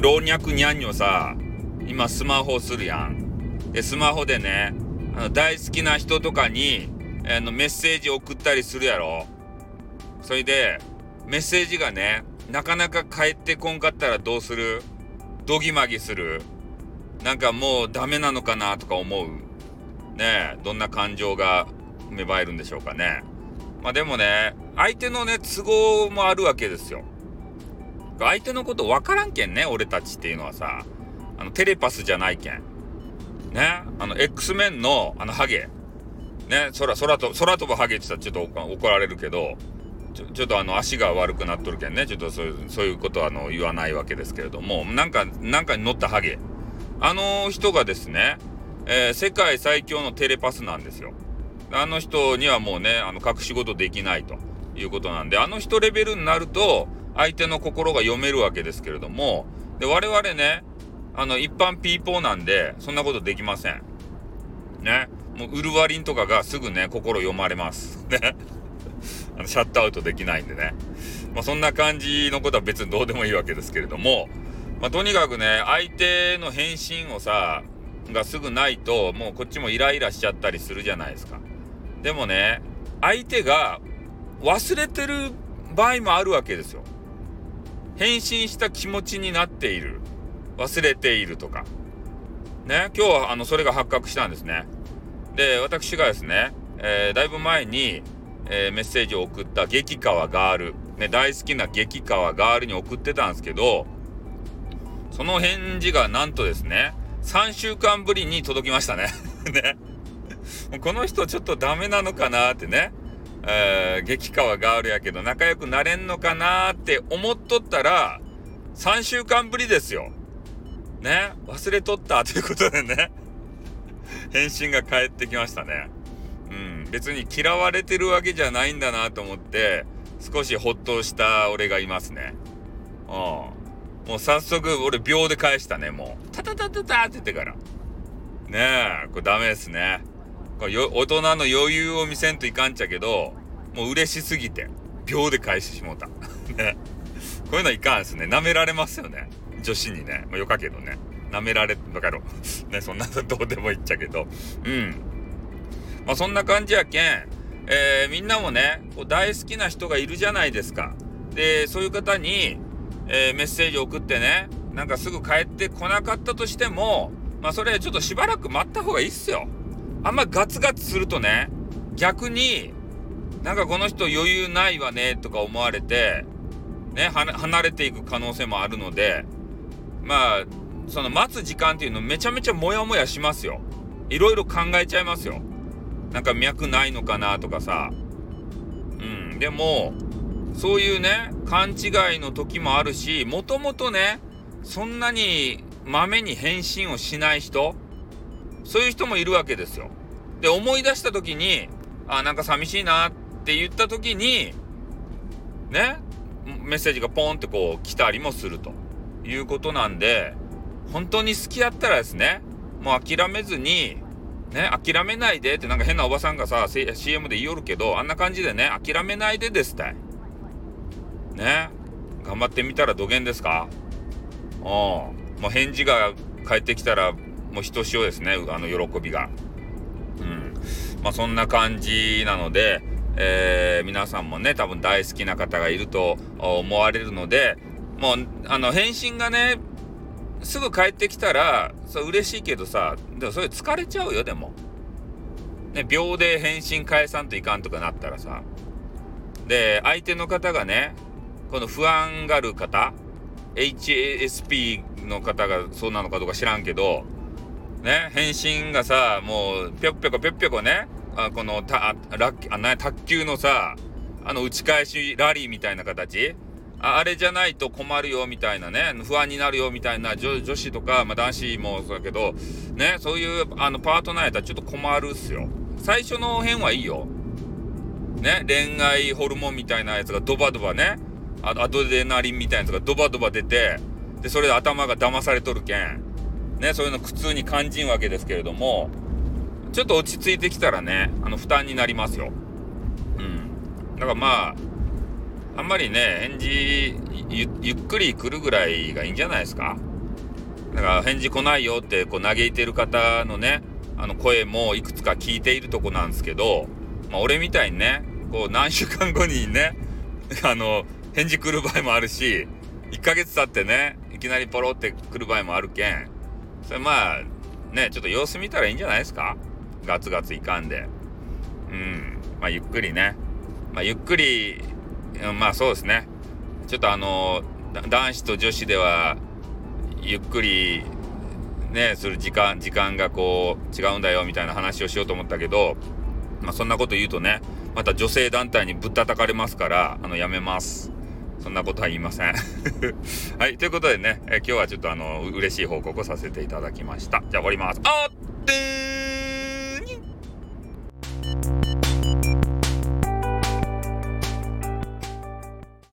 老若にゃんにょさ今スマホするやん。でスマホでねあの大好きな人とかにあのメッセージ送ったりするやろ。それでメッセージがねなかなか返ってこんかったらどうする？ドギマギする？なんかもうダメなのかなとか思う？ねえどんな感情が芽生えるんでしょうかね。まあでもね相手のね都合もあるわけですよ。相手のこと分からんけんね俺たちっていうのはさ。あのテレパスじゃないけん。ね？あの X メンのあのハゲ。ね？空空と空飛ぶハゲって言ったらちょっと怒られるけどちょちょっとあの足が悪くなっとるけんね。ちょっとそういうそういうことはあの言わないわけですけれども。なんかなんかに乗ったハゲ。あの人がですね、えー、世界最強のテレパスなんですよ。あの人にはもうねあの隠し事できないということなんであの人レベルになると相手の心が読めるわけですけれどもで我々ねあの一般 people なんでそんなことできません。ね。もうウルヴァリンとかがすぐね心読まれます。ね。あのシャットアウトできないんでね。まあそんな感じのことは別にどうでもいいわけですけれどもまあとにかくね相手の返信をさがすぐ来ないともうこっちもイライラしちゃったりするじゃないですか。でもね相手が忘れてる場合もあるわけですよ。返信した気持ちになっている。忘れているとか。ね？今日はあのそれが発覚したんですね。で私がですね、えー、だいぶ前に、えー、メッセージを送った激川ガール、ね、大好きな激川ガールに送ってたんですけどその返事がなんとですね3週間ぶりに届きましたね。ね。この人ちょっとダメなのかなってね。えー、激川ガールやけど仲良くなれんのかなって思っとったら、3週間ぶりですよ。ね、忘れとったということでね、返信が返ってきましたね。うん、別に嫌われてるわけじゃないんだなと思って、少しほっとした俺がいますね。うん。もう早速俺秒で返したね、もう。タタタタタって言ってから。ねえ、これダメですね。大人の余裕を見せんといかんちゃけど、もう嬉しすぎて、秒で返してしもうた。ね。こういうのいかんですね。舐められますよね。女子にね。まあ、よかけどね。舐められ、ばかろ。ね、そんなのどうでもいいっちゃけど。うん。まあ、そんな感じやけん、えー、みんなもね、こう大好きな人がいるじゃないですか。で、そういう方に、えー、メッセージを送ってね、なんかすぐ帰ってこなかったとしても、まあ、それちょっとしばらく待った方がいいっすよ。あんまガツガツするとね、逆に、なんかこの人余裕ないわねとか思われて、ね、離れていく可能性もあるので、まあ、その待つ時間っていうのめちゃめちゃモヤモヤしますよ。いろいろ考えちゃいますよ。なんか脈ないのかなとかさ。うん、でも、そういうね、勘違いの時もあるし、もともとね、そんなにまめに返信をしない人、そういう人もいるわけですよ。で、思い出した時に、あ、なんか寂しいなって言った時に、ね、メッセージがポンってこう来たりもするということなんで、本当に好きやったらですね、もう諦めずに、ね、諦めないでってなんか変なおばさんがさ、CM で言いよるけど、あんな感じでね、諦めないでですたい。ね、頑張ってみたら土下ですか？うん。もう返事が返ってきたらもうひとしおですね、あの喜びが。まあそんな感じなので、えー、皆さんもね、多分大好きな方がいると思われるので、もう、あの、返信がね、すぐ帰ってきたら、そう嬉しいけどさ、でもそれ疲れちゃうよ、でも。ね、秒で返信返さんといかんとかなったらさ。で、相手の方がね、この不安がる方、HSP の方がそうなのかどうか知らんけど、ね、返信がさ、もう、ぴょっぴょこぴょっぴょこね、あこの、た、ラッあ、な、卓球のさ、あの、打ち返しラリーみたいな形ああれじゃないと困るよみたいなね、不安になるよみたいな女女子とか、まあ、男子もそうだけど、ね、そういうあのパートナーやったらちょっと困るっすよ。最初の辺はいいよ。ね、恋愛ホルモンみたいなやつがドバドバね、アドレナリンみたいなやつがドバドバ出て、で、それで頭が騙されとるけん。ね、そういうの苦痛に感じんわけですけれども、ちょっと落ち着いてきたらね、あの、負担になりますよ。うん。だからまあ、あんまりね、返事ゆっくり来るぐらいがいいんじゃないですか。だから返事来ないよってこう嘆いてる方のね、あの声もいくつか聞いているとこなんですけど、まあ、俺みたいにね、こう何週間後にね、あの、返事来る場合もあるし、1ヶ月経ってね、いきなりポロって来る場合もあるけん、それまあ、ね、ちょっと様子見たらいいんじゃないですか？ガツガツいかんで。うん。まあ、ゆっくりね。まあ、ゆっくり、まあそうですね。ちょっとあの、男子と女子では、ゆっくり、ね、する時間、時間がこう、違うんだよみたいな話をしようと思ったけど、まあそんなこと言うとね、また女性団体にぶったたかれますから、あの、やめます。そんなことは言いません はい、ということでね、え今日はちょっとあの、嬉しい報告をさせていただきました。じゃあ終わります。あってー